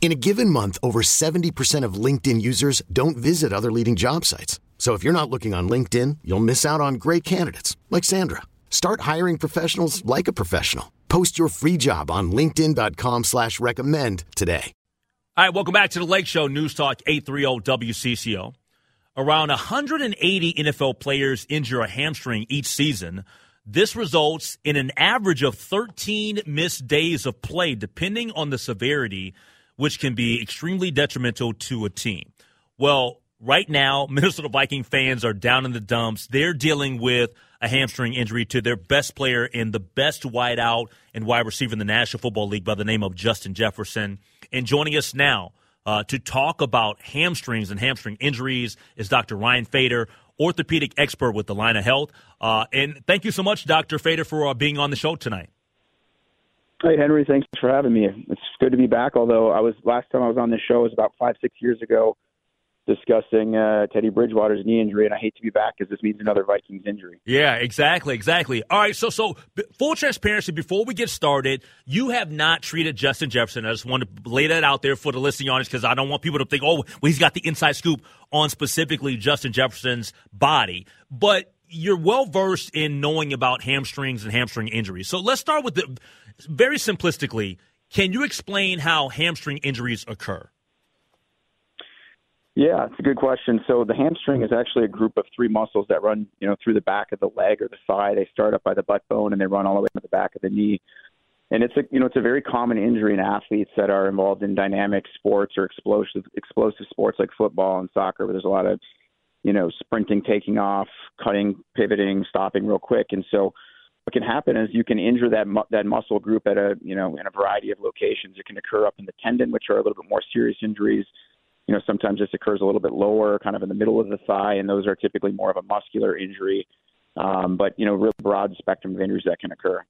In a given month, over 70% of LinkedIn users don't visit other leading job sites. So if you're not looking on LinkedIn, you'll miss out on great candidates like Sandra. Start hiring professionals like a professional. Post your free job on LinkedIn.com slash recommend today. All right, welcome back to the Lake Show News Talk 830 WCCO. Around 180 NFL players injure a hamstring each season. This results in an average of 13 missed days of play, depending on the severity which can be extremely detrimental to a team. Well, right now, Minnesota Viking fans are down in the dumps. They're dealing with a hamstring injury to their best player and the best wideout and wide receiver in the National Football League by the name of Justin Jefferson. And joining us now uh, to talk about hamstrings and hamstring injuries is Dr. Ryan Fader, orthopedic expert with the Allina Health. Uh, and thank you so much, Dr. Fader, for uh, being on the show tonight. Hey Henry, thanks for having me. It's good to be back. Although I was last time I was on this show was about five six years ago, discussing uh, Teddy Bridgewater's knee injury, and I hate to be back because this means another Vikings injury. Yeah, exactly, exactly. All right, so so full transparency. Before we get started, you have not treated Justin Jefferson. I just want to lay that out there for the listening audience because I don't want people to think, oh, well, he's got the inside scoop on specifically Justin Jefferson's body, but you're well versed in knowing about hamstrings and hamstring injuries. So let's start with the very simplistically, can you explain how hamstring injuries occur? Yeah, it's a good question. So the hamstring is actually a group of three muscles that run, you know, through the back of the leg or the thigh. They start up by the butt bone and they run all the way to the back of the knee. And it's a, you know, it's a very common injury in athletes that are involved in dynamic sports or explosive explosive sports like football and soccer, where there's a lot of, you know, sprinting, taking off, cutting, pivoting, stopping real quick. And so what can happen is you can injure that mu- that muscle group at a you know in a variety of locations. It can occur up in the tendon, which are a little bit more serious injuries. You know, sometimes this occurs a little bit lower, kind of in the middle of the thigh, and those are typically more of a muscular injury. Um, but you know, real broad spectrum of injuries that can occur.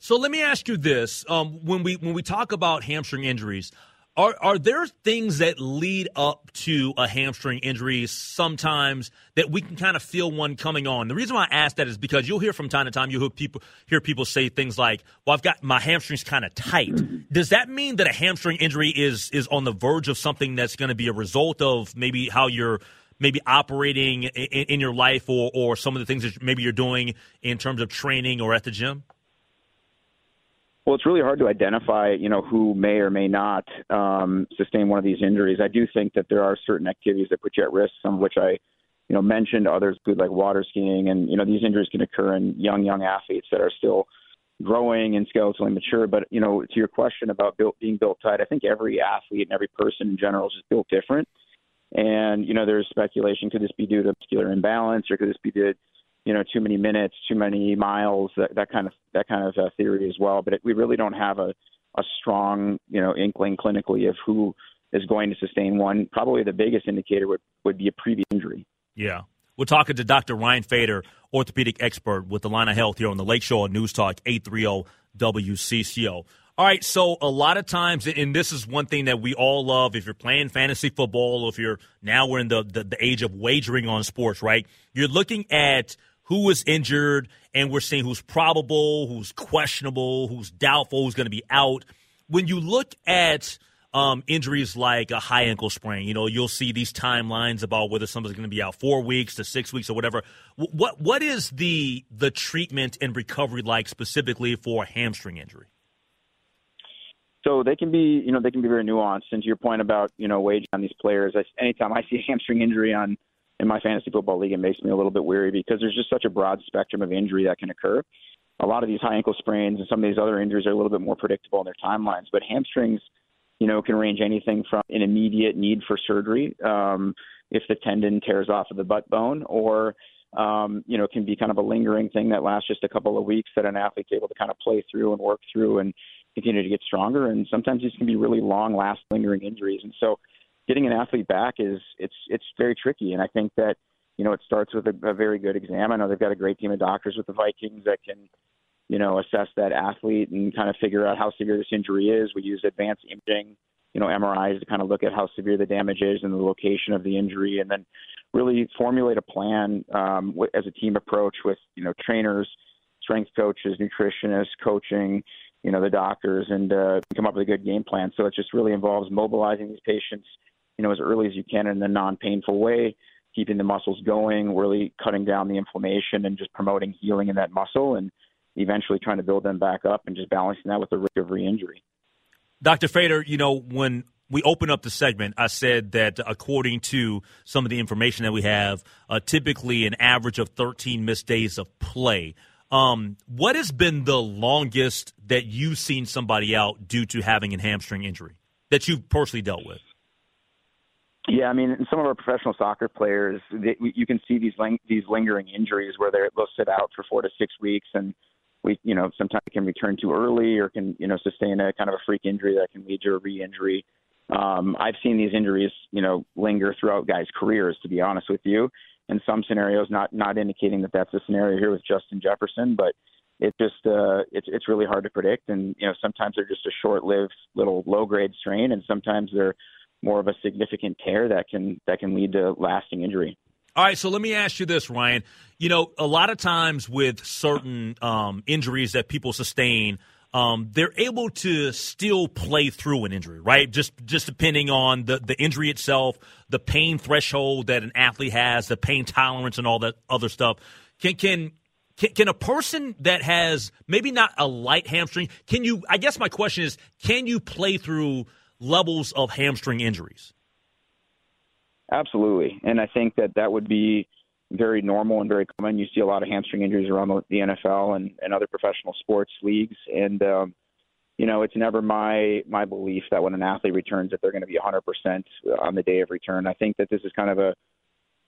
So let me ask you this: um, when we when we talk about hamstring injuries, are are there things that lead up to a hamstring injury sometimes that we can kind of feel one coming on? The reason why I ask that is because you'll hear from time to time you hear people hear people say things like, "Well, I've got my hamstrings kind of tight." Does that mean that a hamstring injury is is on the verge of something that's going to be a result of maybe how you're maybe operating in, in your life or or some of the things that maybe you're doing in terms of training or at the gym? Well, it's really hard to identify, you know, who may or may not um, sustain one of these injuries. I do think that there are certain activities that put you at risk, some of which I, you know, mentioned. Others, good like water skiing, and you know, these injuries can occur in young, young athletes that are still growing and skeletally mature. But you know, to your question about built, being built tight, I think every athlete and every person in general is just built different. And you know, there's speculation: could this be due to muscular imbalance, or could this be due you know too many minutes, too many miles, that, that kind of that kind of uh, theory as well. But it, we really don't have a a strong you know inkling clinically of who is going to sustain one. Probably the biggest indicator would would be a previous injury. Yeah. We're talking to Dr. Ryan Fader, orthopedic expert with the Allina Health here on the Lake Show News Talk 830 WCCO. All right, so a lot of times, and this is one thing that we all love. If you're playing fantasy football, or if you're now we're in the, the, the age of wagering on sports, right? You're looking at who was injured, and we're seeing who's probable, who's questionable, who's doubtful, who's going to be out. When you look at um, injuries like a high ankle sprain, you know, you'll see these timelines about whether somebody's going to be out four weeks to six weeks or whatever. What what is the the treatment and recovery like specifically for a hamstring injury? So they can be, you know, they can be very nuanced. And to your point about, you know, waging on these players, I, anytime I see a hamstring injury on in my fantasy football league, it makes me a little bit weary because there's just such a broad spectrum of injury that can occur. A lot of these high ankle sprains and some of these other injuries are a little bit more predictable in their timelines, but hamstrings you know, can range anything from an immediate need for surgery um, if the tendon tears off of the butt bone, or um, you know, can be kind of a lingering thing that lasts just a couple of weeks that an athlete's able to kind of play through and work through and continue to get stronger. And sometimes these can be really long, last lingering injuries. And so, getting an athlete back is it's it's very tricky. And I think that you know it starts with a, a very good exam. I know they've got a great team of doctors with the Vikings that can you know assess that athlete and kind of figure out how severe this injury is. We use advanced imaging, you know MRIs to kind of look at how severe the damage is and the location of the injury, and then really formulate a plan um, as a team approach with you know trainers, strength coaches, nutritionists, coaching, you know the doctors, and uh, come up with a good game plan. So it just really involves mobilizing these patients, you know, as early as you can in a non-painful way, keeping the muscles going, really cutting down the inflammation, and just promoting healing in that muscle, and eventually trying to build them back up, and just balancing that with the risk of re-injury. Dr. Fader, you know when we open up the segment, I said that according to some of the information that we have, uh, typically an average of 13 missed days of play. Um, what has been the longest that you've seen somebody out due to having a hamstring injury that you've personally dealt with? Yeah, I mean, some of our professional soccer players, they, you can see these ling- these lingering injuries where they're, they'll sit out for four to six weeks, and we, you know, sometimes can return too early or can, you know, sustain a kind of a freak injury that can lead to a re-injury. Um, I've seen these injuries, you know, linger throughout guys' careers. To be honest with you, in some scenarios, not not indicating that that's the scenario here with Justin Jefferson, but it just uh, it's it's really hard to predict. And you know, sometimes they're just a short-lived little low-grade strain, and sometimes they're more of a significant tear that can that can lead to lasting injury. All right, so let me ask you this, Ryan. You know, a lot of times with certain um, injuries that people sustain um, they're able to still play through an injury, right? Just just depending on the, the injury itself, the pain threshold that an athlete has, the pain tolerance, and all that other stuff. Can can can, can a person that has maybe not a light hamstring, can you? I guess my question is, can you play through levels of hamstring injuries? Absolutely, and I think that that would be very normal and very common. You see a lot of hamstring injuries around the NFL and, and other professional sports leagues. And, um, you know, it's never my my belief that when an athlete returns that they're going to be 100% on the day of return. I think that this is kind of a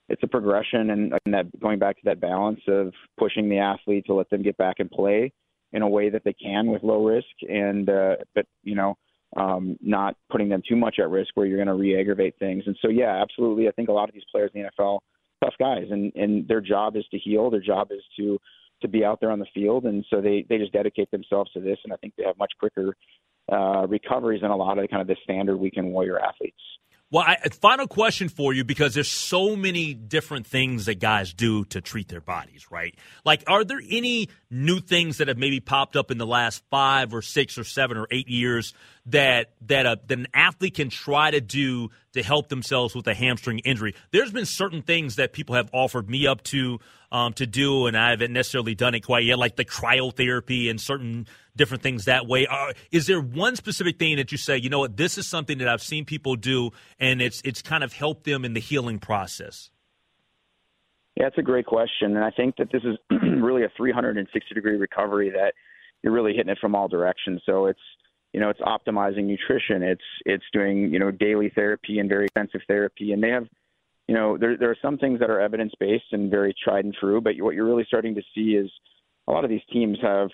it's a progression and, and that going back to that balance of pushing the athlete to let them get back and play in a way that they can with low risk and uh, but you know um, not putting them too much at risk where you're going to re-aggravate things. And so yeah, absolutely. I think a lot of these players in the NFL tough guys, and and their job is to heal. Their job is to to be out there on the field, and so they they just dedicate themselves to this, and I think they have much quicker uh, recoveries than a lot of the kind of the standard weekend warrior athletes. Well, I, final question for you because there's so many different things that guys do to treat their bodies, right? Like, are there any new things that have maybe popped up in the last five or six or seven or eight years that that, a, that an athlete can try to do to help themselves with a hamstring injury? There's been certain things that people have offered me up to um, to do, and I haven't necessarily done it quite yet, like the cryotherapy and certain different things that way. Uh, is there one specific thing that you say, you know what, this is something that I've seen people do, and it's it's kind of helped them in the healing process? Yeah, that's a great question, and I think that this is really a 360 degree recovery that you're really hitting it from all directions. So it's you know it's optimizing nutrition, it's it's doing you know daily therapy and very extensive therapy, and they have you know there there are some things that are evidence based and very tried and true, but what you're really starting to see is a lot of these teams have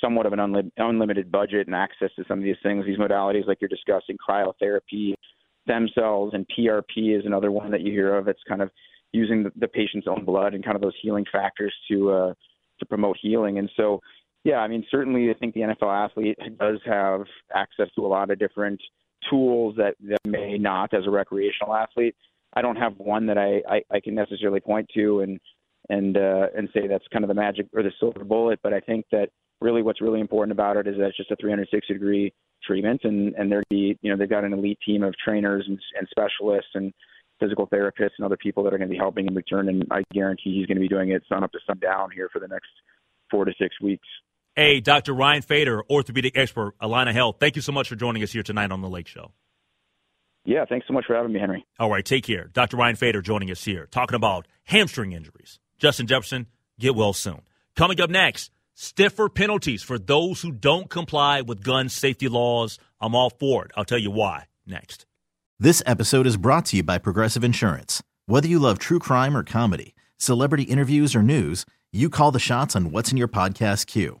somewhat of an unli- unlimited budget and access to some of these things, these modalities like you're discussing, cryotherapy, stem cells, and PRP is another one that you hear of. It's kind of using the, the patient's own blood and kind of those healing factors to uh, to promote healing. And so, yeah, I mean, certainly I think the NFL athlete does have access to a lot of different tools that, that may not as a recreational athlete. I don't have one that I, I, I can necessarily point to and and uh, and say that's kind of the magic or the silver bullet. But I think that really what's really important about it is that it's just a 360 degree treatment, and and they're the you know they've got an elite team of trainers and, and specialists and physical therapists and other people that are going to be helping him return. And I guarantee he's going to be doing it sun up to sundown here for the next four to six weeks. Hey, Dr. Ryan Fader, orthopedic expert, Allina Health. Thank you so much for joining us here tonight on the Lake Show. Yeah, thanks so much for having me, Henry. All right, take care. Dr. Ryan Fader joining us here, talking about hamstring injuries. Justin Jefferson, get well soon. Coming up next, stiffer penalties for those who don't comply with gun safety laws. I'm all for it. I'll tell you why next. This episode is brought to you by Progressive Insurance. Whether you love true crime or comedy, celebrity interviews or news, you call the shots on what's in your podcast queue.